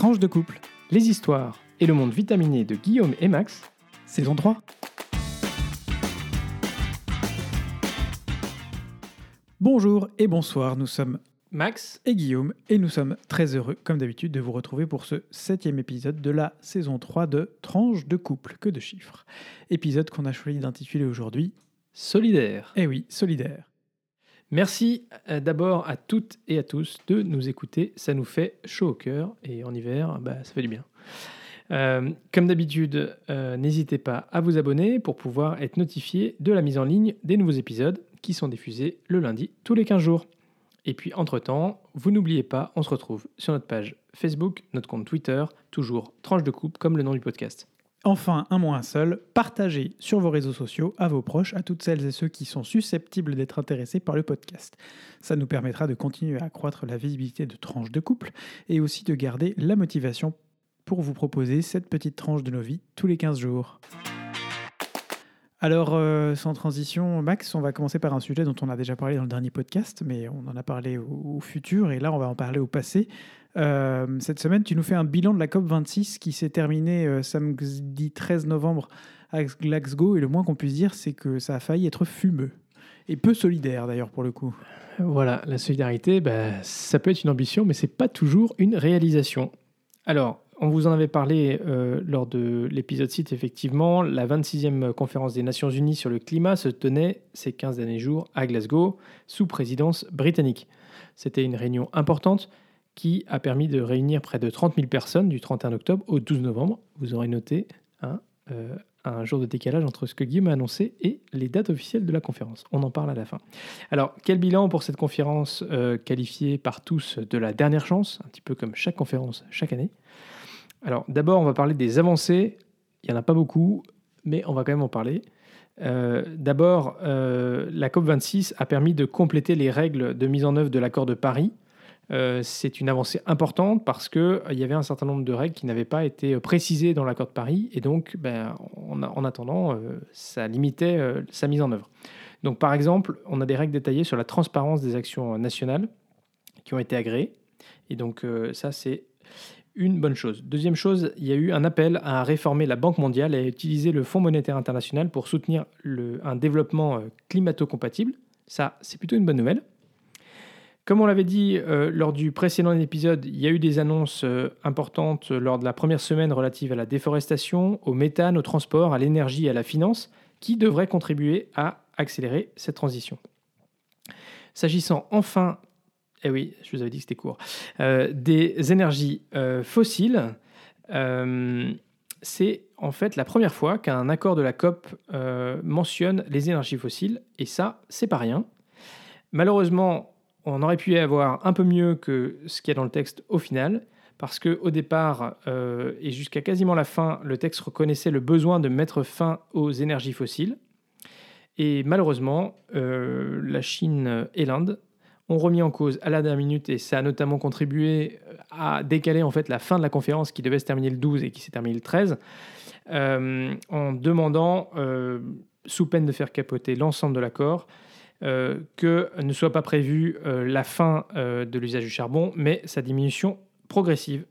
Tranche de couple, Les histoires et le monde vitaminé de Guillaume et Max. saison 3. Bonjour et bonsoir, nous sommes Max et Guillaume et nous sommes très heureux, comme d'habitude, de vous retrouver pour ce septième épisode de la saison 3 de Tranche de couple, que de chiffres. Épisode qu'on a choisi d'intituler aujourd'hui, Solidaire. eh oui, solidaire. Merci euh, d'abord à toutes et à tous de nous écouter. Ça nous fait chaud au cœur et en hiver, bah, ça fait du bien. Euh, comme d'habitude, euh, n'hésitez pas à vous abonner pour pouvoir être notifié de la mise en ligne des nouveaux épisodes qui sont diffusés le lundi tous les 15 jours. Et puis, entre-temps, vous n'oubliez pas, on se retrouve sur notre page Facebook, notre compte Twitter, toujours Tranche de Coupe, comme le nom du podcast. Enfin, un mot un seul, partagez sur vos réseaux sociaux à vos proches, à toutes celles et ceux qui sont susceptibles d'être intéressés par le podcast. Ça nous permettra de continuer à accroître la visibilité de tranches de couple et aussi de garder la motivation pour vous proposer cette petite tranche de nos vies tous les 15 jours. Alors, euh, sans transition, Max, on va commencer par un sujet dont on a déjà parlé dans le dernier podcast, mais on en a parlé au, futur, et là, on va en parler au passé. Euh, cette semaine, tu nous fais un bilan de la COP26 qui s'est terminée euh, samedi 13 novembre à Glasgow, et le moins qu'on puisse dire, c'est que ça a failli être fumeux. Et peu solidaire, d'ailleurs, pour le coup. Voilà, la solidarité, bah, ça peut être une ambition, mais c'est pas toujours une réalisation. Alors, on vous en avait parlé euh, lors de l'épisode 6, effectivement. La 26e conférence des Nations Unies sur le climat se tenait ces 15 derniers jours à Glasgow, sous présidence britannique. C'était une réunion importante qui a permis de réunir près de 30 000 personnes du 31 octobre au 12 novembre. Vous aurez noté euh, un jour de décalage entre ce que Guillaume a annoncé et les dates officielles de la conférence. On en parle à la fin. Alors, quel bilan pour cette conférence euh, qualifiée par tous de la dernière chance, un petit peu comme chaque conférence chaque année? Alors, d'abord, on va parler des avancées. Il n'y en a pas beaucoup, mais on va quand même en parler. Euh, d'abord, euh, la COP26 a permis de compléter les règles de mise en œuvre de l'accord de Paris. Euh, c'est une avancée importante parce qu'il y avait un certain nombre de règles qui n'avaient pas été précisées dans l'accord de Paris et donc, ben, en, en, attendant, ça limitait sa mise en œuvre. Donc, par exemple, on a des règles détaillées sur la transparence des actions nationales qui ont été agréées. Et donc, ça, c'est une bonne chose. Deuxième chose, il y a eu un appel à réformer la Banque mondiale et à utiliser le Fonds monétaire international pour soutenir un développement euh, climato-compatible. Ça, c'est plutôt une bonne nouvelle. Comme on l'avait dit euh, lors du précédent épisode, il y a eu des annonces euh, importantes lors de la première semaine relative à la déforestation, au méthane, au transport, à l'énergie et à la finance, qui devraient contribuer à accélérer cette transition. S'agissant enfin eh oui, je vous avais dit que c'était court. Euh, des énergies euh, fossiles, euh, c'est en fait la première fois qu'un accord de la COP mentionne les énergies fossiles, et ça, c'est pas rien. Malheureusement, on aurait pu avoir un peu mieux que ce qu'il y a dans le texte au final, parce qu'au départ et jusqu'à quasiment la fin, le texte reconnaissait le besoin de mettre fin aux énergies fossiles. Et malheureusement, la Chine et l'Inde ont remis en cause à la dernière minute et ça a notamment contribué à décaler en fait la fin de la conférence qui devait se terminer le 12 et qui s'est terminée le 13 euh, en demandant, euh, sous peine de faire capoter l'ensemble de l'accord, euh, que ne soit pas prévue euh, la fin euh, de l'usage du charbon, mais sa diminution progressive.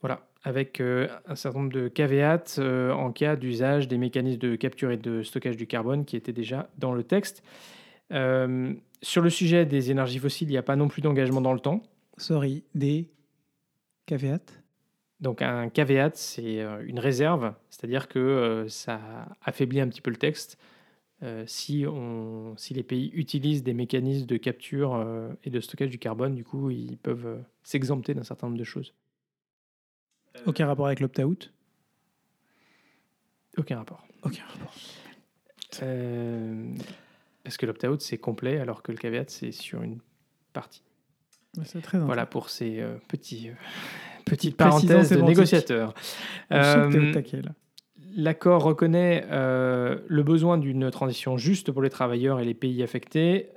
Voilà, avec euh, un certain nombre de caveats en cas d'usage des mécanismes de capture et de stockage du carbone qui étaient déjà dans le texte. Euh, sur le sujet des énergies fossiles, il n'y a pas non plus d'engagement dans le temps. Sorry, des caveats? Donc un caveat, c'est euh, une réserve, c'est-à-dire que euh, ça affaiblit un petit peu le texte. Euh, si, on, si les pays utilisent des mécanismes de capture euh, et de stockage du carbone, du coup, ils peuvent euh, s'exempter d'un certain nombre de choses. Aucun rapport avec l'opt-out? Aucun rapport. Aucun rapport. Parce que l'opt-out, c'est complet, alors que le caveat, c'est sur une partie? C'est très Voilà pour ces euh, petits, euh, petites parenthèses de négociateurs. Euh. L'accord reconnaît euh, le besoin d'une transition juste pour les travailleurs et les pays affectés,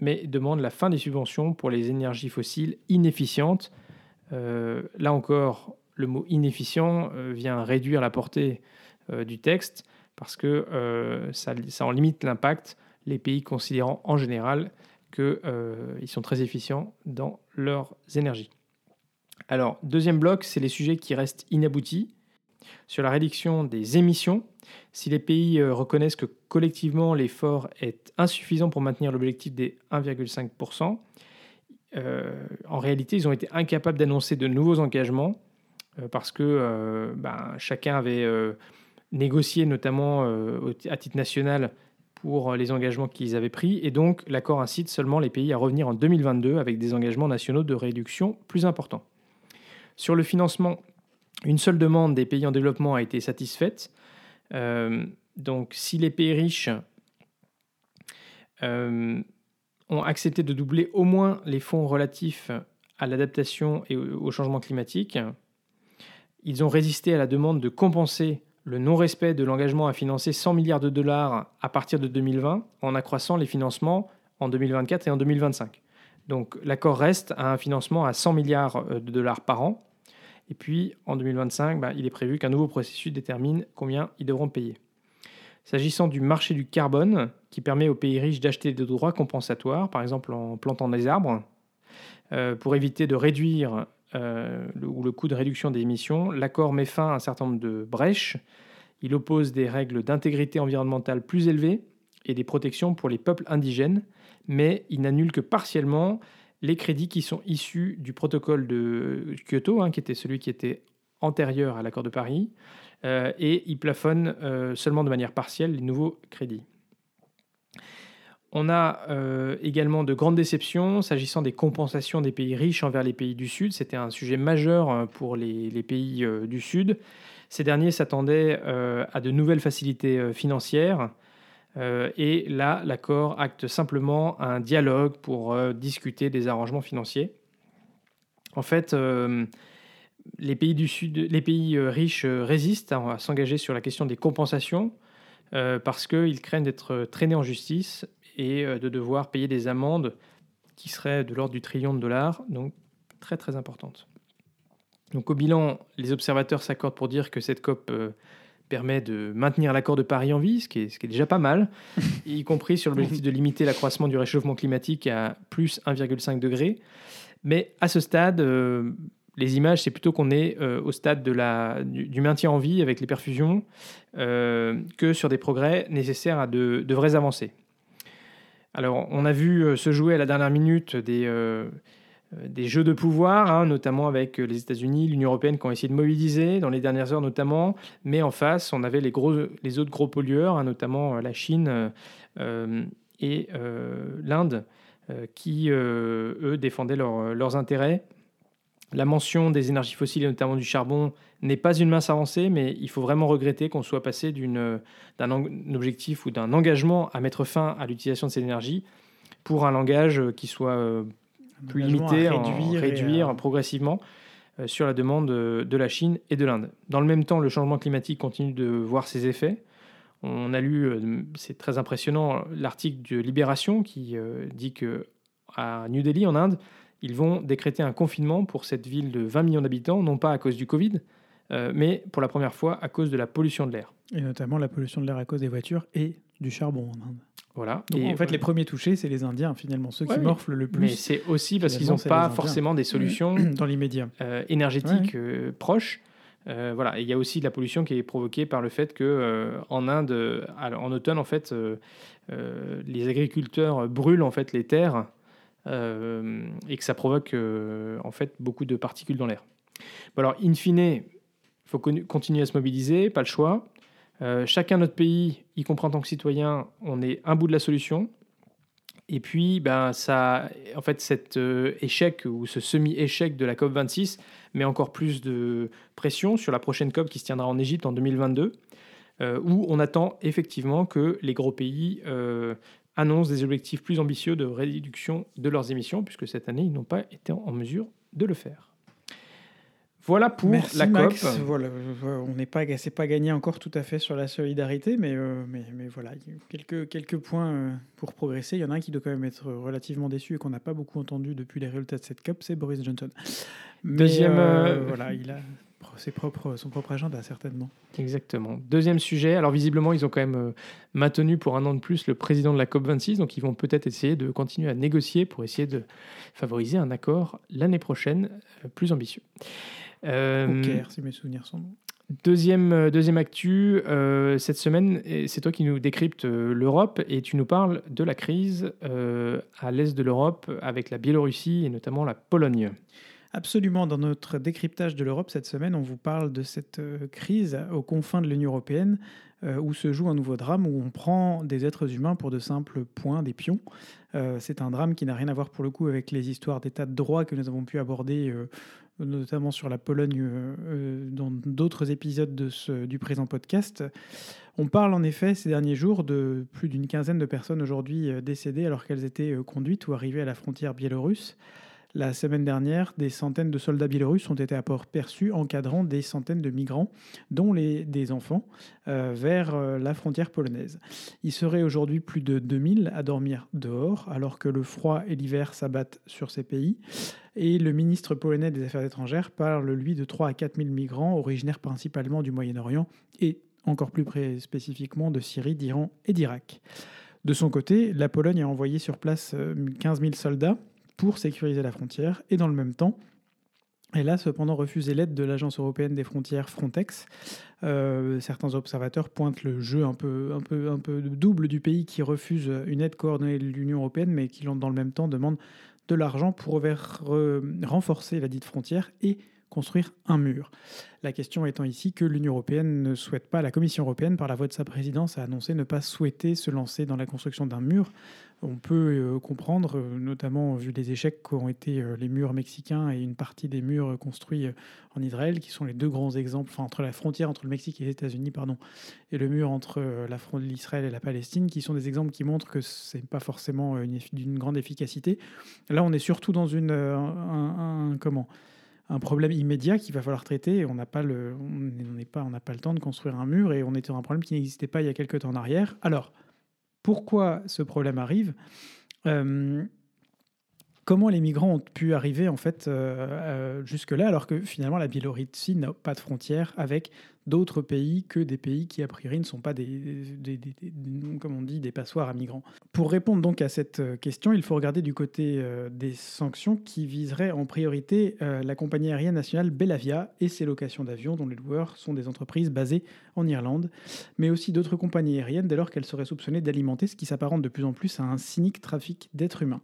mais demande la fin des subventions pour les énergies fossiles inefficientes. Là encore, le mot inefficient vient réduire la portée du texte parce que ça, ça en limite l'impact, les pays considérant en général qu'ils sont très efficients dans leurs énergies. Alors, deuxième bloc, c'est les sujets qui restent inaboutis. Sur la réduction des émissions, si les pays euh, reconnaissent que collectivement l'effort est insuffisant pour maintenir l'objectif des 1,5%, euh, en réalité, ils ont été incapables d'annoncer de nouveaux engagements euh, parce que ben, chacun avait négocié, notamment à titre national, pour les engagements qu'ils avaient pris. Et donc, l'accord incite seulement les pays à revenir en 2022 avec des engagements nationaux de réduction plus importants. Sur le financement, une seule demande des pays en développement a été satisfaite. Euh, donc, si les pays riches euh, ont accepté de doubler au moins les fonds relatifs à l'adaptation et au changement climatique, ils ont résisté à la demande de compenser le non-respect de l'engagement à financer 100 milliards de dollars à partir de 2020 en accroissant les financements en 2024 et en 2025. Donc l'accord reste à un financement à 100 milliards de dollars par an, et puis en 2025, bah, il est prévu qu'un nouveau processus détermine combien ils devront payer. S'agissant du marché du carbone, qui permet aux pays riches d'acheter des droits compensatoires, par exemple en plantant des arbres, euh, pour éviter de réduire euh, ou le coût de réduction des émissions, l'accord met fin à un certain nombre de brèches. Il oppose des règles d'intégrité environnementale plus élevées et des protections pour les peuples indigènes, mais il n'annule que partiellement les crédits qui sont issus du protocole de Kyoto, hein, qui était celui qui était antérieur à l'accord de Paris, euh, et il plafonne euh, seulement de manière partielle les nouveaux crédits. On a euh, également de grandes déceptions s'agissant des compensations des pays riches envers les pays du Sud. C'était un sujet majeur pour les, pays du Sud. Ces derniers s'attendaient à de nouvelles facilités financières euh, et là, l'accord acte simplement un dialogue pour euh, discuter des arrangements financiers. En fait, euh, les pays du Sud, les pays riches résistent à, s'engager sur la question des compensations parce qu'ils craignent d'être traînés en justice et de devoir payer des amendes qui seraient de l'ordre du trillion de dollars, donc très très importantes. Donc au bilan, les observateurs s'accordent pour dire que cette COP permet de maintenir l'accord de Paris en vie, ce qui est, ce qui est déjà pas mal, y compris sur l'objectif de limiter l'accroissement du réchauffement climatique à plus 1,5 degré. Mais à ce stade, euh, les images, c'est plutôt qu'on est euh, au stade de la, du, maintien en vie avec les perfusions euh, que sur des progrès nécessaires à de, de, vraies avancées. Alors, on a vu se jouer à la dernière minute des euh, des jeux de pouvoir, hein, notamment avec euh, les États-Unis, l'Union européenne qui ont essayé de mobiliser dans les dernières heures notamment, mais en face, on avait les, autres gros pollueurs, hein, notamment euh, la Chine et l'Inde, qui, eux, défendaient leurs intérêts. La mention des énergies fossiles et notamment du charbon n'est pas une mince avancée, mais il faut vraiment regretter qu'on soit passé d'un objectif ou d'un engagement à mettre fin à l'utilisation de ces énergies pour un langage qui soit plus limité, réduire, réduire progressivement euh, sur la demande de la Chine et de l'Inde. Dans le même temps, le changement climatique continue de voir ses effets. On a lu, euh, c'est très impressionnant, l'article de Libération qui euh, dit que à New Delhi, en Inde, ils vont décréter un confinement pour cette ville de 20 millions d'habitants, non pas à cause du Covid, mais pour la première fois à cause de la pollution de l'air. Et notamment la pollution de l'air à cause des voitures et du charbon en Inde. Voilà. et en fait, les premiers touchés, c'est les Indiens, finalement, ceux qui morflent le plus. Mais c'est aussi parce qu'ils n'ont pas forcément des solutions dans l'immédiat euh, énergétiques euh, proches. Euh, voilà. il y a aussi de la pollution qui est provoquée par le fait que en Inde, en automne, en fait, les agriculteurs brûlent en fait les terres et que ça provoque en fait beaucoup de particules dans l'air. alors, in fine, il faut continuer à se mobiliser, pas le choix. Euh, chacun notre pays, y compris en tant que citoyen, on est un bout de la solution. Et puis, ben, ça, en fait, cet euh, échec ou ce semi-échec de la COP 26 met encore plus de pression sur la prochaine COP qui se tiendra en Égypte en 2022, euh, où on attend effectivement que les gros pays annoncent des objectifs plus ambitieux de réduction de leurs émissions, puisque cette année, ils n'ont pas été en mesure de le faire. Voilà pour la Max. COP. Voilà, on n'est pas, c'est pas gagné encore tout à fait sur la solidarité, mais, euh, mais, mais, voilà, quelques, quelques points euh, pour progresser. Il y en a un qui doit quand même être relativement déçu et qu'on n'a pas beaucoup entendu depuis les résultats de cette COP, c'est Boris Johnson. Deuxième, euh, voilà, il a ses propres, son propre agenda, certainement. Exactement. Deuxième sujet, alors visiblement, ils ont quand même maintenu pour un an de plus le président de la COP26, donc ils vont peut-être essayer de continuer à négocier pour essayer de favoriser un accord l'année prochaine plus ambitieux. Euh, si mes souvenirs sont bons. Deuxième, euh, deuxième actu, euh, cette semaine, c'est toi qui nous décryptes euh, l'Europe et tu nous parles de la crise à l'est de l'Europe avec la Biélorussie et notamment la Pologne. Absolument, dans notre décryptage de l'Europe cette semaine, on vous parle de cette crise aux confins de l'Union européenne où se joue un nouveau drame, où on prend des êtres humains pour de simples points, des pions. c'est un drame qui n'a rien à voir pour le coup avec les histoires d'état de droit que nous avons pu aborder notamment sur la Pologne euh, euh, dans d'autres épisodes de ce, du présent podcast. On parle en effet ces derniers jours de plus d'une quinzaine de personnes aujourd'hui euh, décédées alors qu'elles étaient conduites ou arrivées à la frontière biélorusse. La semaine dernière, des centaines de soldats biélorusses ont été à port perçus encadrant des centaines de migrants, dont des enfants, vers la frontière polonaise. Il serait aujourd'hui plus de 2000 à dormir dehors, alors que le froid et l'hiver s'abattent sur ces pays. Et le ministre polonais des Affaires étrangères parle, lui, de 3 à 4 000 migrants originaires principalement du Moyen-Orient et encore plus spécifiquement de Syrie, d'Iran et d'Irak. De son côté, la Pologne a envoyé sur place 15 euh, 000 soldats pour sécuriser la frontière et dans le même temps, elle a cependant refusé l'aide de l'Agence européenne des frontières Frontex. Euh, certains observateurs pointent le jeu un peu, un, peu, double du pays qui refuse une aide coordonnée de l'Union européenne, mais qui, dans le même temps, demande de l'argent pour renforcer la dite frontière et construire un mur. La question étant ici que l'Union européenne ne souhaite pas, la Commission européenne, par la voix de sa présidence, a annoncé ne pas souhaiter se lancer dans la construction d'un mur. On peut euh, comprendre, euh, notamment vu les échecs qu'ont été euh, les murs mexicains et une partie des murs construits en Israël, qui sont les deux grands exemples, enfin, entre la frontière entre le Mexique et les États-Unis, pardon, et le mur entre l'Israël et la Palestine, qui sont des exemples qui montrent que c'est pas forcément d'une grande efficacité. Là, on est surtout dans une, un comment un problème immédiat qu'il va falloir traiter. on n'a pas le, on n'est pas, on n'a pas le temps de construire un mur et on était dans un problème qui n'existait pas il y a quelques temps en arrière. Alors, pourquoi ce problème arrive euh, Comment les migrants ont pu arriver en fait euh, euh, jusque-là alors que finalement la Biélorussie n'a pas de frontières avec d'autres pays que des pays qui a priori ne sont pas des, passoires à migrants. Pour répondre donc à cette euh, question, il faut regarder du côté des sanctions qui viseraient en priorité la compagnie aérienne nationale Belavia et ses locations d'avions dont les loueurs sont des entreprises basées en Irlande, mais aussi d'autres compagnies aériennes dès lors qu'elles seraient soupçonnées d'alimenter ce qui s'apparente de plus en plus à un cynique trafic d'êtres humains.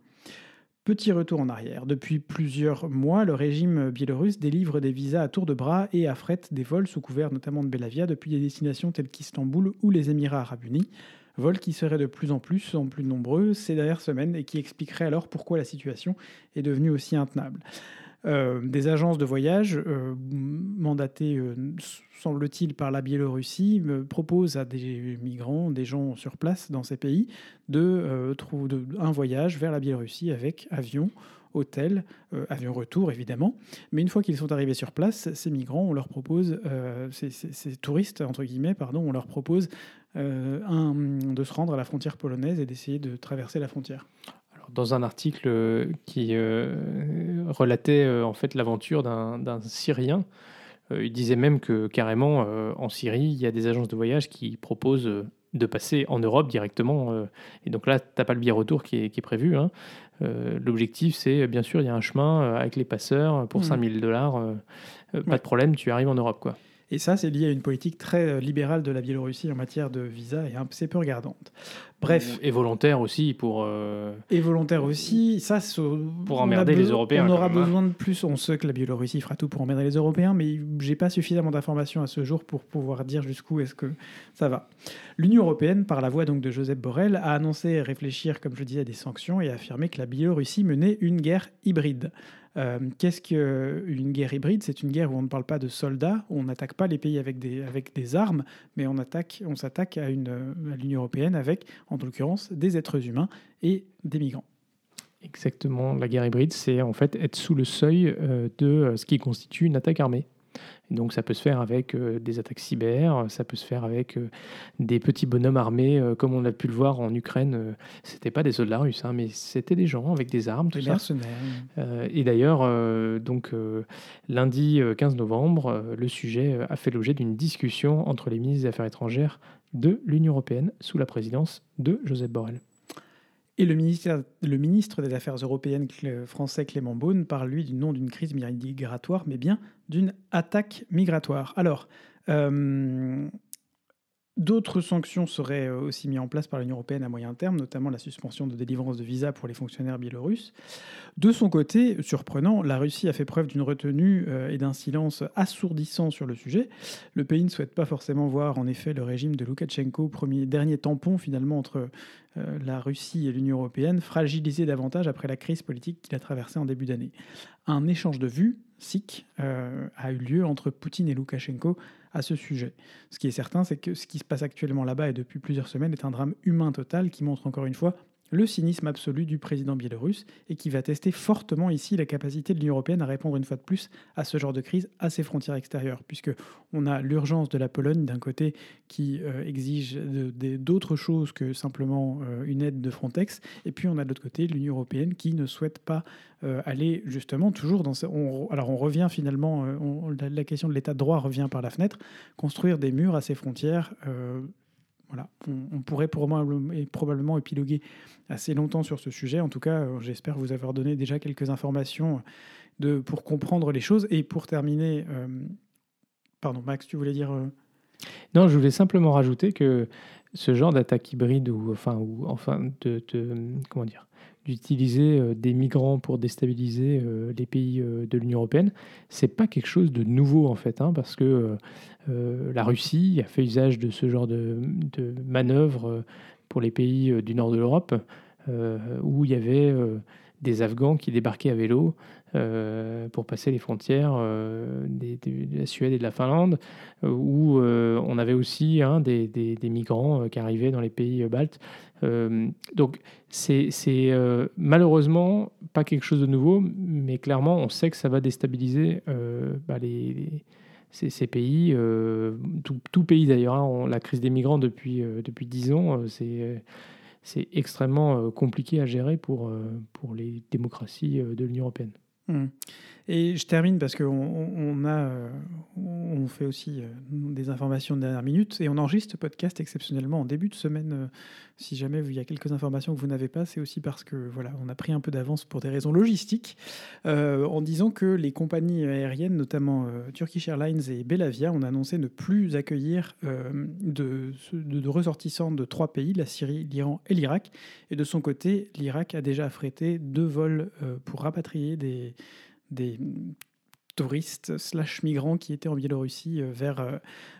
Petit retour en arrière. Depuis plusieurs mois, le régime biélorusse délivre des visas à tour de bras et affrète des vols sous couvert notamment de Belavia depuis des destinations telles qu'Istanbul ou les Émirats arabes unis. Vols qui seraient de plus en plus, en plus nombreux ces dernières semaines et qui expliqueraient alors pourquoi la situation est devenue aussi intenable. Euh, des agences de voyage euh, mandatées, euh, semble-t-il, par la Biélorussie proposent à des migrants, des gens sur place dans ces pays, de un voyage vers la Biélorussie avec avion, hôtel, avion retour évidemment. Mais une fois qu'ils sont arrivés sur place, ces migrants, on leur propose, ces, touristes entre guillemets, pardon, on leur propose de se rendre à la frontière polonaise et d'essayer de traverser la frontière dans un article euh, qui euh, relatait euh, en fait l'aventure d'un Syrien. il disait même que carrément en Syrie, il y a des agences de voyage qui proposent de passer en Europe directement. et donc là, tu n'as pas le billet retour qui est, prévu. Hein. L'objectif, c'est bien sûr, il y a un chemin avec les passeurs pour 5000 mmh. dollars. pas de problème, tu arrives en Europe. quoi. Et ça, c'est lié à une politique très euh, libérale de la Biélorussie en matière de visa et assez peu regardante. Bref. Et volontaire aussi pour. Euh, et volontaire aussi. Ça, pour emmerder les Européens. On aura hein. besoin de plus. On sait que la Biélorussie fera tout pour emmerder les Européens, mais j'ai pas suffisamment d'informations à ce jour pour pouvoir dire jusqu'où est-ce que ça va. L'Union européenne, par la voix donc de Joseph Borrell, a annoncé réfléchir, comme je disais, à des sanctions et a affirmé que la Biélorussie menait une guerre hybride. Euh, qu'est-ce qu'une guerre hybride C'est une guerre où on ne parle pas de soldats, où on n'attaque pas les pays avec des, armes, mais on, on s'attaque à, à l'Union européenne avec, en l'occurrence, des êtres humains et des migrants. Exactement, la guerre hybride, c'est en fait être sous le seuil euh, de euh, ce qui constitue une attaque armée. Donc ça peut se faire avec des attaques cyber, ça peut se faire avec des petits bonhommes armés, comme on a pu le voir en Ukraine. c'était pas des soldats russes, hein, mais c'était des gens avec des armes, tout des ça. mercenaires. et d'ailleurs, donc lundi 15 novembre, le sujet a fait l'objet d'une discussion entre les ministres des Affaires étrangères de l'Union européenne sous la présidence de Joseph Borrell. Et le ministre, des Affaires européennes français Clément Beaune parle, lui, du nom d'une crise migratoire, mais bien d'une attaque migratoire. Alors, euh, D'autres sanctions seraient euh, aussi mises en place par l'Union européenne à moyen terme, notamment la suspension de délivrance de visas pour les fonctionnaires biélorusses. De son côté, surprenant, la Russie a fait preuve d'une retenue euh, et d'un silence assourdissant sur le sujet. Le pays ne souhaite pas forcément voir en effet le régime de Loukachenko, dernier tampon finalement entre euh, la Russie et l'Union européenne, fragilisé davantage après la crise politique qu'il a traversée en début d'année. Un échange de vues, SIC, a eu lieu entre Poutine et Loukachenko à ce sujet. Ce qui est certain, c'est que ce qui se passe actuellement là-bas et depuis plusieurs semaines est un drame humain total qui montre encore une fois le cynisme absolu du président biélorusse et qui va tester fortement ici la capacité de l'Union européenne à répondre une fois de plus à ce genre de crise à ses frontières extérieures, puisque on a l'urgence de la Pologne d'un côté qui euh, exige d'autres choses que simplement euh, une aide de Frontex, et puis on a de l'autre côté l'Union européenne qui ne souhaite pas euh, aller justement toujours dans... alors on revient finalement, la, question de l'état de droit revient par la fenêtre, construire des murs à ses frontières On, pourrait probablement épiloguer assez longtemps sur ce sujet. En tout cas, euh, j'espère vous avoir donné déjà quelques informations pour comprendre les choses. Et pour terminer, euh, pardon, Max, tu voulais dire euh, Non, je voulais simplement rajouter que ce genre d'attaque hybride ou enfin ou enfin de comment dire d'utiliser euh, des migrants pour déstabiliser euh, les pays euh, de l'Union européenne, c'est pas quelque chose de nouveau en fait, hein, parce que la Russie a fait usage de ce genre de, manœuvres pour les pays du nord de l'Europe, où il y avait des Afghans qui débarquaient à vélo euh, pour passer les frontières euh, de la Suède et de la Finlande, euh, où on avait aussi hein, des, migrants qui arrivaient dans les pays baltes. donc c'est malheureusement pas quelque chose de nouveau, mais clairement on sait que ça va déstabiliser bah, ces, pays, tout, pays d'ailleurs. Hein, la crise des migrants depuis, depuis 10 ans, c'est c'est extrêmement compliqué à gérer pour, pour les démocraties de l'Union européenne. Mmh. Et je termine parce qu'on euh, on fait aussi euh, des informations de dernière minute et on enregistre ce podcast exceptionnellement en début de semaine. Euh, si jamais il y a quelques informations que vous n'avez pas, c'est aussi parce que voilà, on a pris un peu d'avance pour des raisons logistiques, en disant que les compagnies aériennes, notamment Turkish Airlines et Belavia, ont annoncé ne plus accueillir de, ressortissants de trois pays, la Syrie, l'Iran et l'Irak. Et de son côté, l'Irak a déjà affrété deux vols pour rapatrier des des touristes slash migrants qui étaient en Biélorussie euh, vers, euh,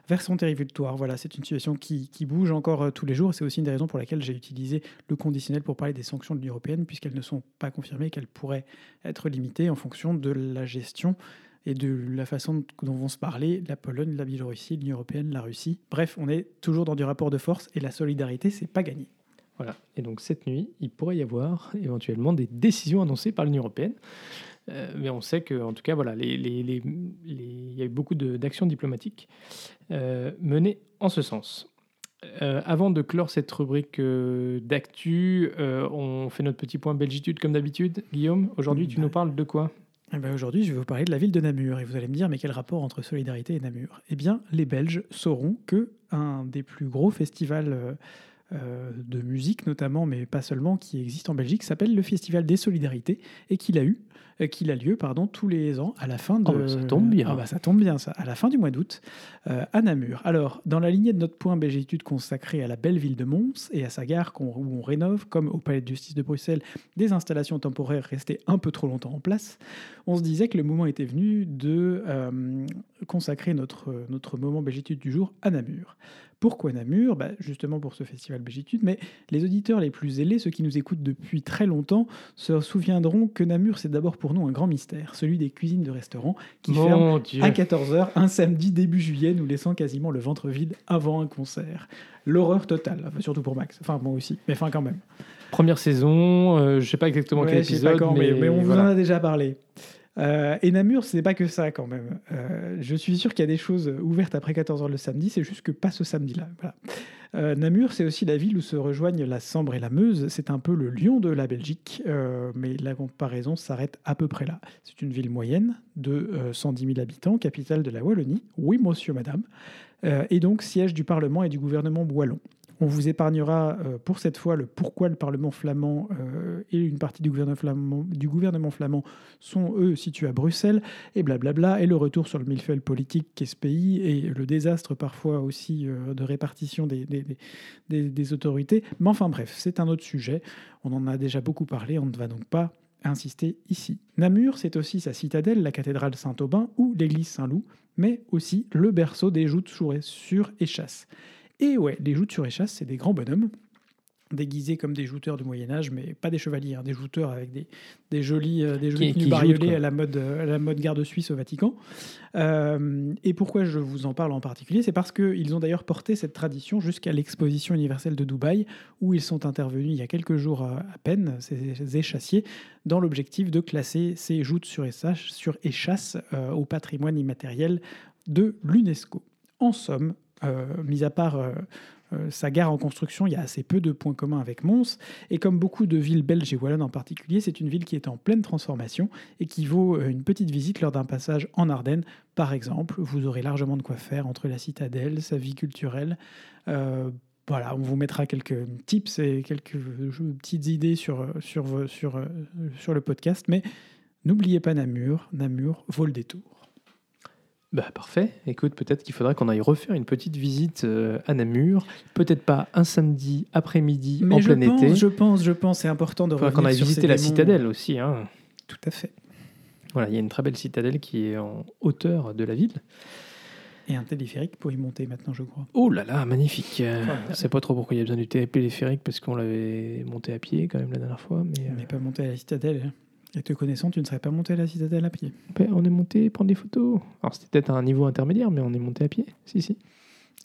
vers son territoire. Voilà, c'est une situation qui, qui bouge encore euh, tous les jours. C'est aussi une des raisons pour lesquelles j'ai utilisé le conditionnel pour parler des sanctions de l'Union européenne, puisqu'elles ne sont pas confirmées, qu'elles pourraient être limitées en fonction de la gestion et de la façon dont vont se parler la Pologne, la Biélorussie, l'Union européenne, la Russie. Bref, on est toujours dans du rapport de force et la solidarité, c'est pas gagné. Voilà. Et donc cette nuit, il pourrait y avoir éventuellement des décisions annoncées par l'Union européenne. Euh, mais on sait qu'en tout cas, voilà, les, il y a eu beaucoup d'actions diplomatiques euh, menées en ce sens. Euh, avant de clore cette rubrique d'actu, on fait notre petit point belgitude comme d'habitude. Guillaume, aujourd'hui, tu nous parles de quoi? Eh ben aujourd'hui, je vais vous parler de la ville de Namur et vous allez me dire mais quel rapport entre solidarité et Namur? Eh bien, les Belges sauront que un des plus gros festivals de musique notamment, mais pas seulement, qui existe en Belgique, s'appelle le Festival des Solidarités et qu'il a eu euh, qu'il a lieu pardon, tous les ans à la fin de. Oh, ça tombe bien. Ah bah, ça tombe bien, ça. À la fin du mois d'août, euh, à Namur. Alors, dans la lignée de notre point Belgitude consacré à la belle ville de Mons et à sa gare où on rénove, comme au Palais de justice de Bruxelles, des installations temporaires restées un peu trop longtemps en place, on se disait que le moment était venu de euh, consacrer notre, notre moment Belgitude du jour à Namur. Pourquoi Namur? Bah, Justement pour ce festival Belgitude, mais les auditeurs les plus ailés, ceux qui nous écoutent depuis très longtemps, se souviendront que Namur, c'est d'abord pour nous un grand mystère, celui des cuisines de restaurants qui ferment à 14h un samedi début juillet, nous laissant quasiment le ventre vide avant un concert. L'horreur totale, surtout pour Max, enfin moi aussi, mais enfin quand même. Première saison, je euh, je sais pas exactement quel épisode, mais, on vous en a déjà parlé. Euh, et Namur, ce n'est pas que ça quand même. Euh, je suis sûr qu'il y a des choses ouvertes après 14h le samedi, c'est juste que pas ce samedi-là. Euh, Namur, c'est aussi la ville où se rejoignent la Sambre et la Meuse. C'est un peu le Lyon de la Belgique, mais la comparaison s'arrête à peu près là. C'est une ville moyenne de euh, 110 000 habitants, capitale de la Wallonie. Oui, monsieur, madame. Et donc siège du Parlement et du gouvernement wallon. On vous épargnera euh, pour cette fois le pourquoi le Parlement flamand euh, et une partie du gouvernement flamand, sont, eux, situés à Bruxelles, et blablabla, et le retour sur le millefeuille politique qu'est ce pays, et le désastre parfois aussi euh, de répartition des, des, autorités. Mais enfin bref, c'est un autre sujet. On en a déjà beaucoup parlé, on ne va donc pas insister ici. Namur, c'est aussi sa citadelle, la cathédrale Saint-Aubin ou l'église Saint-Loup, mais aussi le berceau des joutes sur sur échasse. Et ouais, les joutes sur échasse, c'est des grands bonhommes, déguisés comme des jouteurs du Moyen-Âge, mais pas des chevaliers, hein, des jouteurs avec des, des jolis, euh, des jolis tenues bariolées à la mode, euh, à la mode garde suisse au Vatican. Euh, et pourquoi je vous en parle en particulier C'est parce qu'ils ont d'ailleurs porté cette tradition jusqu'à l'exposition universelle de Dubaï, où ils sont intervenus il y a quelques jours euh, à peine, ces échassiers, dans l'objectif de classer ces joutes sur échasse, sur échasse euh, au patrimoine immatériel de l'UNESCO. En somme, mis à part euh, euh, sa gare en construction, il y a assez peu de points communs avec Mons. Et comme beaucoup de villes belges et wallonnes en particulier, c'est une ville qui est en pleine transformation et qui vaut euh, une petite visite lors d'un passage en Ardennes. Par exemple, vous aurez largement de quoi faire entre la citadelle, sa vie culturelle. Euh, voilà, on vous mettra quelques tips et quelques euh, petites idées sur, sur, sur, euh, sur le podcast. Mais n'oubliez pas Namur. Namur vaut le détour. Bah parfait. Écoute, peut-être qu'il faudrait qu'on aille refaire une petite visite euh, à Namur. Peut-être pas un samedi après-midi en plein pense, été. je pense, je pense, c'est important de revenir qu'on aille sur visiter la démons. citadelle aussi. hein. Tout à fait. Voilà, il y a une très belle citadelle qui est en hauteur de la ville. Et un téléphérique pour y monter maintenant, je crois. Oh là là, magnifique. Euh, Voilà. Je sais pas trop pourquoi il y a besoin du téléphérique parce qu'on l'avait monté à pied quand même la dernière fois. Mais On n'est pas monté à la citadelle. hein. Et te connaissant, tu ne serais pas monté à la citadelle à pied. euh, on est monté prendre des photos. Alors c'était peut-être à un niveau intermédiaire, mais on est monté à pied. Si, si.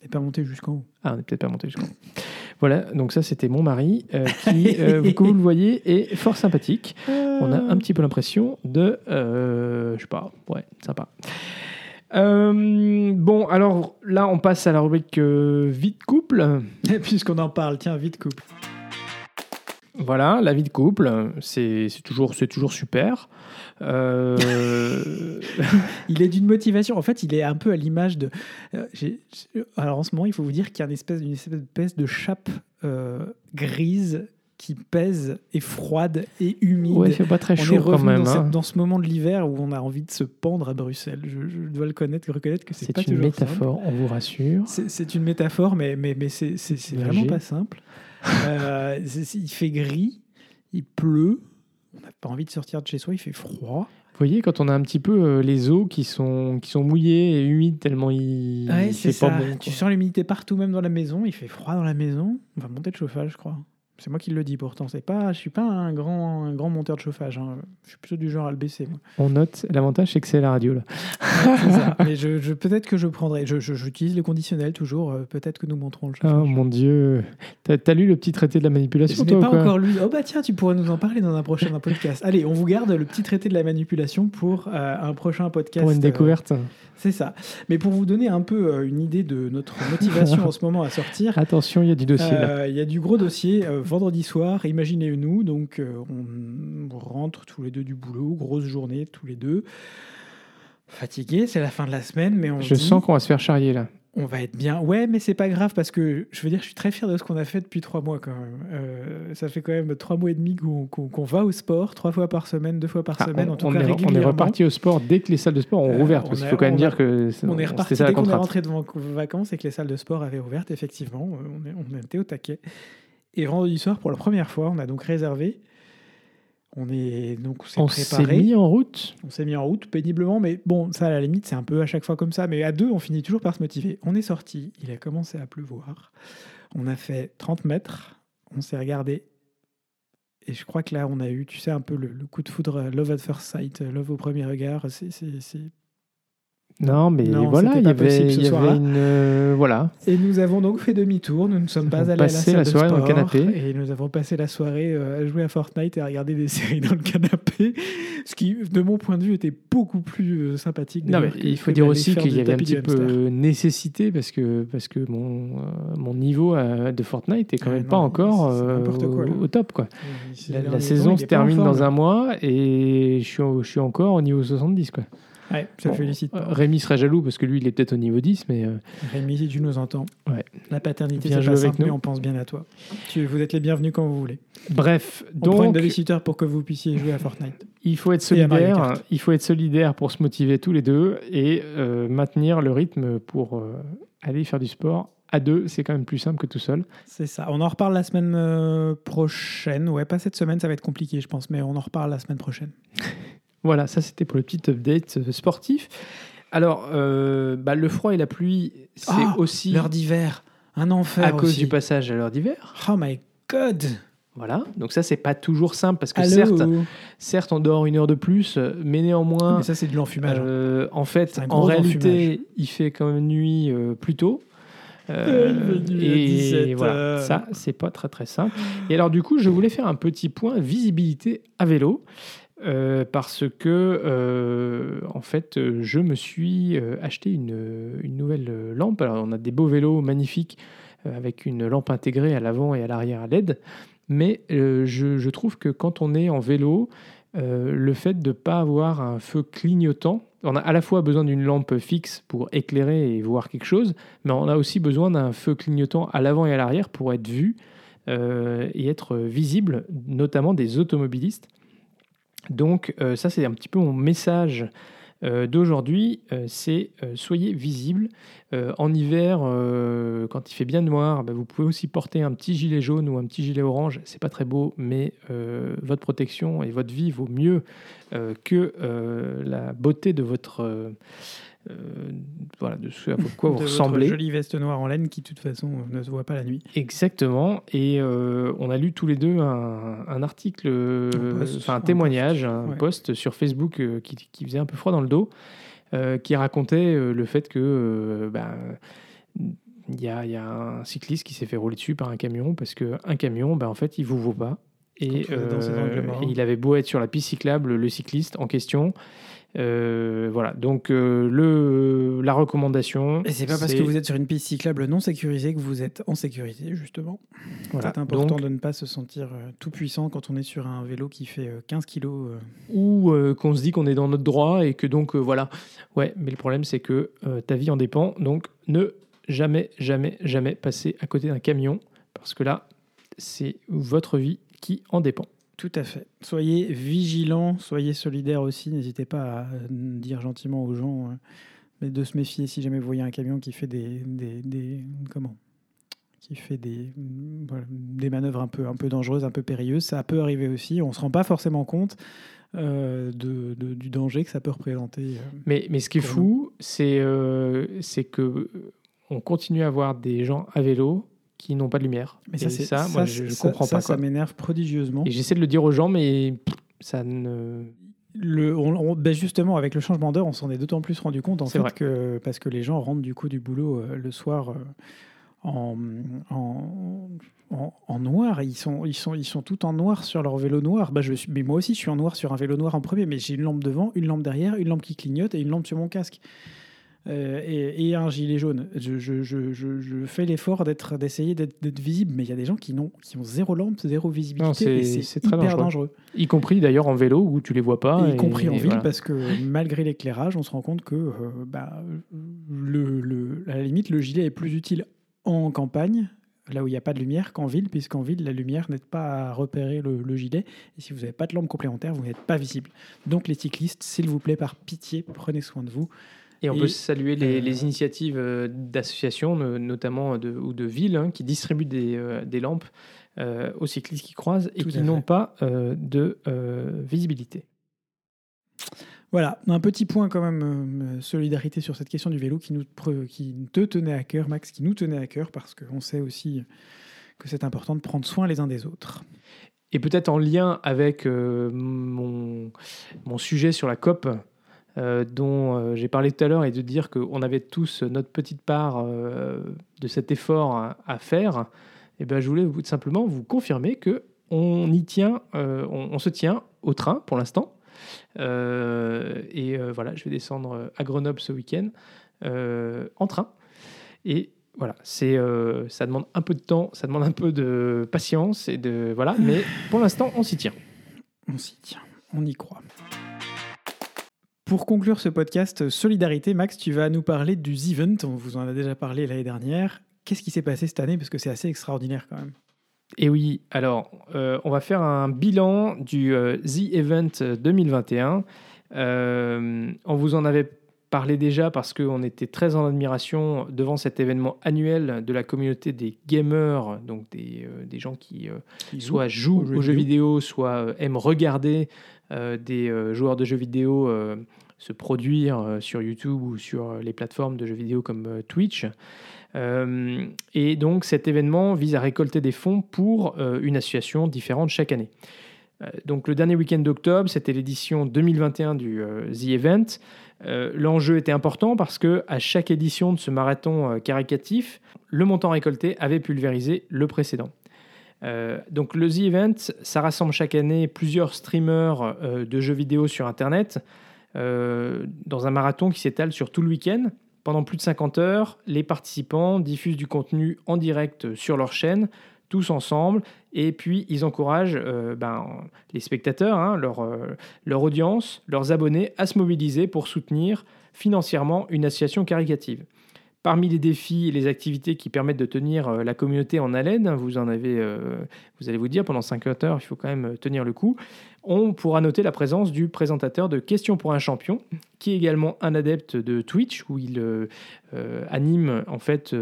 Et pas monté jusqu'en haut. Ah, on n'est peut-être pas monté jusqu'en haut. Voilà, donc ça c'était mon mari euh, qui, euh, comme vous le voyez, est fort sympathique. On a un petit peu l'impression de. euh, je sais pas, ouais, sympa. Euh, bon, alors là, on passe à la rubrique euh, vie de couple. Puisqu'on en parle, tiens, vite couple. Voilà, la vie de couple, c'est toujours, toujours super. Euh, Il est d'une motivation. En fait, il est un peu à l'image de. euh, alors en ce moment, il faut vous dire qu'il y a une espèce, une espèce de chape euh, grise qui pèse et froide et humide. ouais, c'est pas très on chaud est quand même. dans, hein. cette- dans ce moment de l'hiver où on a envie de se pendre à Bruxelles. Je, je dois le connaître, reconnaître que c'est C'est pas une simple. métaphore, on vous rassure. C'est une métaphore, mais, mais, mais c'est vraiment pas simple. Euh, il fait gris, il pleut, on n'a pas envie de sortir de chez soi, il fait froid. Vous voyez, quand on a un petit peu euh, les eaux qui sont, qui sont mouillées et humides tellement il, Ouais, il c'est fait pas bon. tu sens l'humidité partout, même dans la maison. Il fait froid dans la maison. On va monter le chauffage, je crois. C'est moi qui le dis pourtant. C'est pas, je suis pas un grand, un grand monteur de chauffage. hein. Je suis plutôt du genre à le baisser. moi. On note, l'avantage c'est que c'est la radio là. Ça. Mais je, je- peut-être que je prendrai. Je, je- j'utilise le conditionnel toujours. euh, peut-être que nous monterons le Oh chauffage. mon dieu. T'as as lu le petit traité de la je manipulation n'ai toi pas encore lu. Oh bah tiens, tu pourrais nous en parler dans un prochain podcast. Allez, on vous garde le petit traité de la manipulation pour euh, un prochain podcast. Pour une euh, découverte. C'est ça. Mais pour vous donner un peu euh, une idée de notre motivation en ce moment à sortir, Attention, il y a du dossier. Euh, Il y a du gros dossier. euh, vendredi soir, imaginez-nous, donc on rentre tous les deux du boulot, grosse journée tous les deux. Fatigué, c'est la fin de la semaine, mais on Je dit, sens qu'on va se faire charrier là. On va être bien. Ouais, mais c'est pas grave parce que je veux dire, je suis très fier de ce qu'on a fait depuis trois mois quand même. Euh, ça fait quand même trois mois et demi qu'on va au sport, trois fois par semaine, deux fois par Ah, semaine, on, en tout on cas est, on est reparti au sport dès que les salles de sport ont Euh, rouvert. on Parce qu'il faut quand même a- dire que c'est- On est reparti ça dès qu'on est rentré de vacances et que les salles de sport avaient ouvertes, effectivement. euh, On, est- on était au taquet. Et vendredi soir, pour la première fois, on a donc réservé. On est donc on s'est mis en route. On s'est mis en route péniblement, mais bon, ça à la limite, c'est un peu à chaque fois comme ça. Mais à deux, on finit toujours par se motiver. On est sorti, il a commencé à pleuvoir. On a fait 30 mètres, on s'est regardé. Et je crois que là, on a eu, tu sais, un peu le, le coup de foudre, euh, love at first sight, euh, love au premier regard. C'est, c'est, c'est- Non, mais Non, voilà, il y avait, il y une. euh, voilà. Et nous avons donc fait demi-tour. Nous ne sommes pas allés à la salle la de soirée dans le canapé. Et nous avons passé la soirée euh, à jouer à Fortnite et à regarder des séries dans le canapé. Ce qui, de mon point de vue, était beaucoup plus euh, sympathique. Non, mais il faut dire aussi qu'il y avait un petit peu nécessité parce que, parce que mon, euh, mon niveau de Fortnite est quand Ouais, même non, pas encore euh, quoi, au, au top. Quoi. La, la saison se termine dans un mois et je suis, je suis encore au niveau 70. Quoi. Ouais, ça Bon, félicite. pas. Rémi serait jaloux parce que lui, il est peut-être au niveau 10, mais euh, Rémi, si tu nous entends, Ouais. la paternité, c'est pas avec simple, nous. mais on pense bien à toi. Tu, vous êtes les bienvenus quand vous voulez. bref. On prend une Donc, babysitter pour que vous puissiez jouer à Fortnite. il faut être solidaire. Il faut être solidaire pour se motiver tous les deux et euh, maintenir le rythme pour euh, aller faire du sport. À deux, c'est quand même plus simple que tout seul. C'est ça. On en reparle la semaine prochaine. Ouais, pas cette semaine, ça va être compliqué, je pense, mais on en reparle la semaine prochaine. Voilà, ça c'était pour le petit update euh, sportif. Alors, euh, bah, le froid et la pluie, c'est Ah, aussi L'heure d'hiver, un enfer à cause aussi. du passage à l'heure d'hiver. Oh my god Voilà, donc ça c'est pas toujours simple parce que Allô certes, certes on dort une heure de plus, mais néanmoins, Mais ça, c'est de l'enfumage. hein. euh, en fait, en réalité, il fait quand même nuit euh, plus tôt. Euh, et 17 voilà, ça c'est pas très très simple. Et alors du coup, je voulais faire un petit point visibilité à vélo. Euh, parce que euh, en fait je me suis euh, acheté une, nouvelle lampe. Alors on a des beaux vélos magnifiques avec une lampe intégrée à l'avant et à l'arrière à LED, mais je, trouve que quand on est en vélo, le fait de ne pas avoir un feu clignotant, on a à la fois besoin d'une lampe fixe pour éclairer et voir quelque chose, mais on a aussi besoin d'un feu clignotant à l'avant et à l'arrière pour être vu et être visible, notamment des automobilistes. Donc euh, ça c'est un petit peu mon message euh, d'aujourd'hui, euh, c'est soyez visibles. Euh, en hiver, quand il fait bien noir, bah, vous pouvez aussi porter un petit gilet jaune ou un petit gilet orange. C'est pas très beau, mais votre protection et votre vie vaut mieux que la beauté de votre euh, voilà de ce à quoi vous de votre ressemblez. jolie veste noire en laine qui, de toute façon, ne se voit pas la nuit. Exactement. Et euh, on a lu tous les deux un, un article, euh, Un post, enfin un un témoignage, post, un ouais. post sur Facebook euh, qui, qui faisait un peu froid dans le dos, qui racontait le fait que ben, il y, a, il y a un cycliste qui s'est fait rouler dessus par un camion parce qu'un camion, ben, en fait, il vous vaut pas. Euh, et il avait beau être sur la piste cyclable, le cycliste en question. Euh, voilà, donc euh, le, la recommandation. Et c'est pas parce que vous êtes sur une piste cyclable non sécurisée que vous êtes en sécurité, justement. voilà. C'est important Donc, de ne pas se sentir euh, tout puissant quand on est sur un vélo qui fait euh, 15 kilos. ou euh, qu'on se dit qu'on est dans notre droit et que donc voilà. Ouais, mais le problème c'est que ta vie en dépend. Donc ne jamais, jamais, jamais passer à côté d'un camion parce que là, c'est votre vie qui en dépend. Tout à fait. Soyez vigilants, soyez solidaires aussi. N'hésitez pas à euh, dire gentiment aux gens euh, mais de se méfier si jamais vous voyez un camion qui fait des, des, des- comment? Qui fait des, voilà, des manœuvres un peu, un peu dangereuses, un peu périlleuses. Ça peut arriver aussi. On ne se rend pas forcément compte euh, de, de- du danger que ça peut représenter. euh. Mais, mais ce qui est fou, c'est euh, que on continue à voir des gens à vélo qui n'ont pas de lumière. Mais ça, c'est ça, moi, je, je ça- comprends ça, pas. Ça quoi. m'énerve prodigieusement. Et j'essaie de le dire aux gens, mais ça ne. Le, on- on- ben justement, avec le changement d'heure, on s'en est d'autant plus rendu compte en fait vrai. que parce que les gens rentrent du coup du boulot euh, le soir euh, en, en, en- en noir. Ils sont, ils, sont, ils sont tout en noir sur leur vélo noir. Bah, je suis, mais moi aussi, je suis en noir sur un vélo noir en premier, mais j'ai une lampe devant, une lampe derrière, une lampe qui clignote et une lampe sur mon casque. Euh, et, et un gilet jaune. Je, je- je- je- je fais l'effort d'être, d'essayer d'être, visible, mais il y a des gens qui, n'ont, qui ont zéro lampe, zéro visibilité, c'est- très hyper dangereux. dangereux. Y compris d'ailleurs en vélo où tu les vois pas. Et y et- compris en ville, voilà. parce que malgré l'éclairage, on se rend compte que, euh, bah, le, le- à la limite, le gilet est plus utile en campagne, là où il n'y a pas de lumière, qu'en ville, puisqu'en ville, la lumière n'aide pas à repérer le, le gilet. Et si vous n'avez pas de lampe complémentaire, vous n'êtes pas visible. Donc les cyclistes, s'il vous plaît, par pitié, prenez soin de vous. Et on Et, peut saluer les, euh, les initiatives euh, d'associations, no- notamment de, ou de villes, hein, qui distribuent des, euh, des lampes euh, aux cyclistes qui croisent et Tout qui n'ont pas euh, de euh, visibilité. Voilà, un petit point quand même, solidarité sur cette question du vélo qui, nous, qui te tenait à cœur, Max, qui nous tenait à cœur, parce qu'on sait aussi que c'est important de prendre soin les uns des autres. Et peut-être en lien avec mon, mon sujet sur la COP, euh, dont euh, j'ai parlé tout à l'heure et de dire qu'on avait tous notre petite part euh, de cet effort à, faire, eh ben, je voulais simplement vous confirmer que on y tient, on, se tient au train pour l'instant. Et voilà, je vais descendre à Grenoble ce week-end en train. Et voilà, c'est, ça demande un peu de temps, ça demande un peu de patience et de voilà, mais pour l'instant, on s'y tient. On s'y tient, on y croit. Pour conclure ce podcast Solidarité, Max, tu vas nous parler du The Event. On vous en a déjà parlé l'année dernière. Qu'est-ce qui s'est passé cette année? Parce que c'est assez extraordinaire quand même. Et oui, alors euh, on va faire un bilan du euh, The Event 2021. Euh, on vous en avait parlé déjà parce qu'on était très en admiration devant cet événement annuel de la communauté des gamers, donc des, euh, des gens qui euh, Qui soit jouent aux jeux, vidéo, soit aiment regarder des euh, joueurs de jeux vidéo euh, se produire euh, sur YouTube ou sur euh, les plateformes de jeux vidéo comme euh, Twitch. Euh, et donc cet événement vise à récolter des fonds pour euh, une association différente chaque année. Euh, donc le dernier week-end d'octobre, c'était l'édition 2021 du euh, The Event. Euh, L'enjeu était important parce que à chaque édition de ce marathon euh, caricatif, le montant récolté avait pulvérisé le précédent. Euh, donc le The Event, ça rassemble chaque année plusieurs streamers euh, de jeux vidéo sur Internet euh, dans un marathon qui s'étale sur tout le week-end. Pendant plus de 50 heures, les participants diffusent du contenu en direct sur leur chaîne, tous ensemble, et puis ils encouragent ben, les spectateurs, hein, leur, leur audience, leurs abonnés à se mobiliser pour soutenir financièrement une association caricative. Parmi les défis et les activités qui permettent de tenir euh, la communauté en haleine, hein, vous en avez, euh, vous allez vous dire, pendant 50 heures, il faut quand même euh, tenir le coup. On pourra noter la présence du présentateur de Questions pour un champion, qui est également un adepte de Twitch, où il euh, anime en fait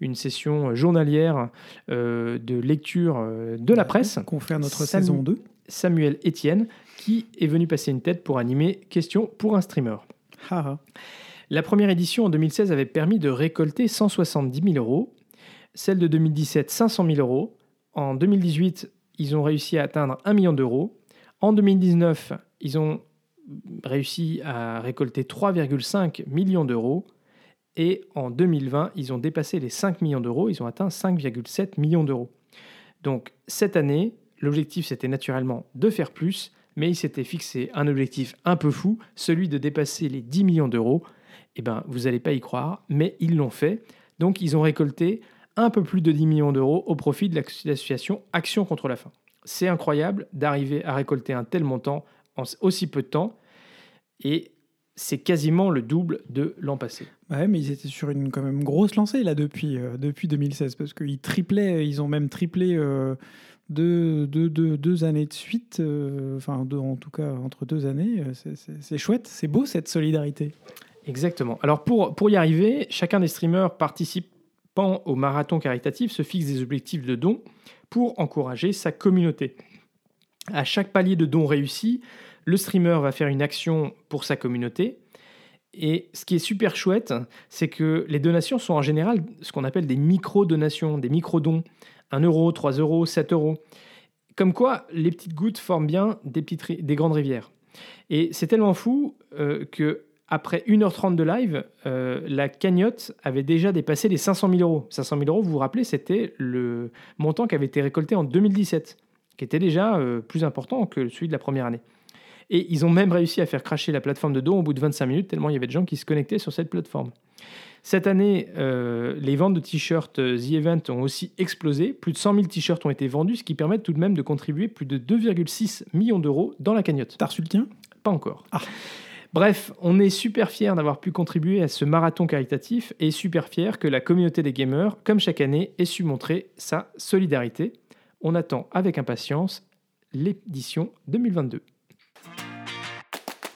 une session journalière euh, de lecture de la presse. Qu'on fait notre saison 2. Samuel Etienne, qui est venu passer une tête pour animer Questions pour un streamer. La première édition en 2016 avait permis de récolter 170 000 euros, celle de 2017 500 000 euros. En 2018, ils ont réussi à atteindre 1 million d'euros. En 2019, ils ont réussi à récolter 3,5 millions d'euros. Et en 2020, ils ont dépassé les 5 millions d'euros. Ils ont atteint 5,7 millions d'euros. Donc cette année, l'objectif c'était naturellement de faire plus, mais ils s'étaient fixé un objectif un peu fou, celui de dépasser les 10 millions d'euros. Eh bien, vous n'allez pas y croire, mais ils l'ont fait. Donc ils ont récolté un peu plus de 10 millions d'euros au profit de l'association Action contre la faim. C'est incroyable d'arriver à récolter un tel montant en aussi peu de temps, et c'est quasiment le double de l'an passé. Ouais, mais ils étaient sur une quand même grosse lancée là depuis, euh, depuis 2016 parce qu'ils triplaient, ils ont même triplé euh, deux, deux, deux- années de suite, euh, enfin deux- en tout cas entre deux années. euh, c'est chouette, c'est beau cette solidarité. Exactement. Alors pour, pour y arriver, chacun des streamers participant au marathon caritatif se fixe des objectifs de dons pour encourager sa communauté. À chaque palier de dons réussi, le streamer va faire une action pour sa communauté. Et ce qui est super chouette, c'est que les donations sont en général ce qu'on appelle des micro-donations, des micro-dons. 1 euro, 3 euros, 7 euros. Comme quoi, les petites gouttes forment bien des, grandes rivières. Et c'est tellement fou euh, que après 1h30 de live, euh, la cagnotte avait déjà dépassé les 500 000 euros. 500 000 euros, vous vous rappelez, c'était le montant qui avait été récolté en 2017, qui était déjà euh, plus important que celui de la première année. Et ils ont même réussi à faire cracher la plateforme de dons au bout de 25 minutes, tellement il y avait de gens qui se connectaient sur cette plateforme. Cette année, euh, les ventes de t-shirts The Event ont aussi explosé. Plus de 100 000 t-shirts ont été vendus, ce qui permet tout de même de contribuer plus de 2,6 millions d'euros dans la cagnotte. T'as reçu le tien? Pas encore. Ah. Bref, on est super fiers d'avoir pu contribuer à ce marathon caritatif et super fiers que la communauté des gamers, comme chaque année, ait su montrer sa solidarité. On attend avec impatience l'édition 2022.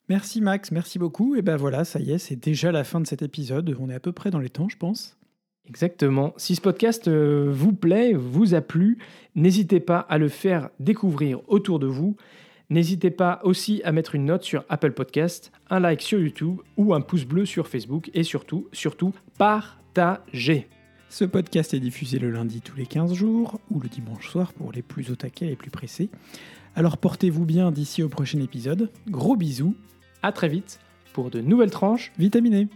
Merci Max, merci beaucoup. Et ben voilà, ça y est, c'est déjà la fin de cet épisode. On est à peu près dans les temps, je pense. Exactement. Si ce podcast euh, vous plaît, vous a plu, n'hésitez pas à le faire découvrir autour de vous. N'hésitez pas aussi à mettre une note sur Apple Podcast, un like sur YouTube ou un pouce bleu sur Facebook et surtout, surtout, partagez. Ce podcast est diffusé le lundi tous les 15 jours ou le dimanche soir pour les plus au taquet et les plus pressés. Alors portez-vous bien d'ici au prochain épisode. Gros bisous. À très vite pour de nouvelles tranches vitaminées.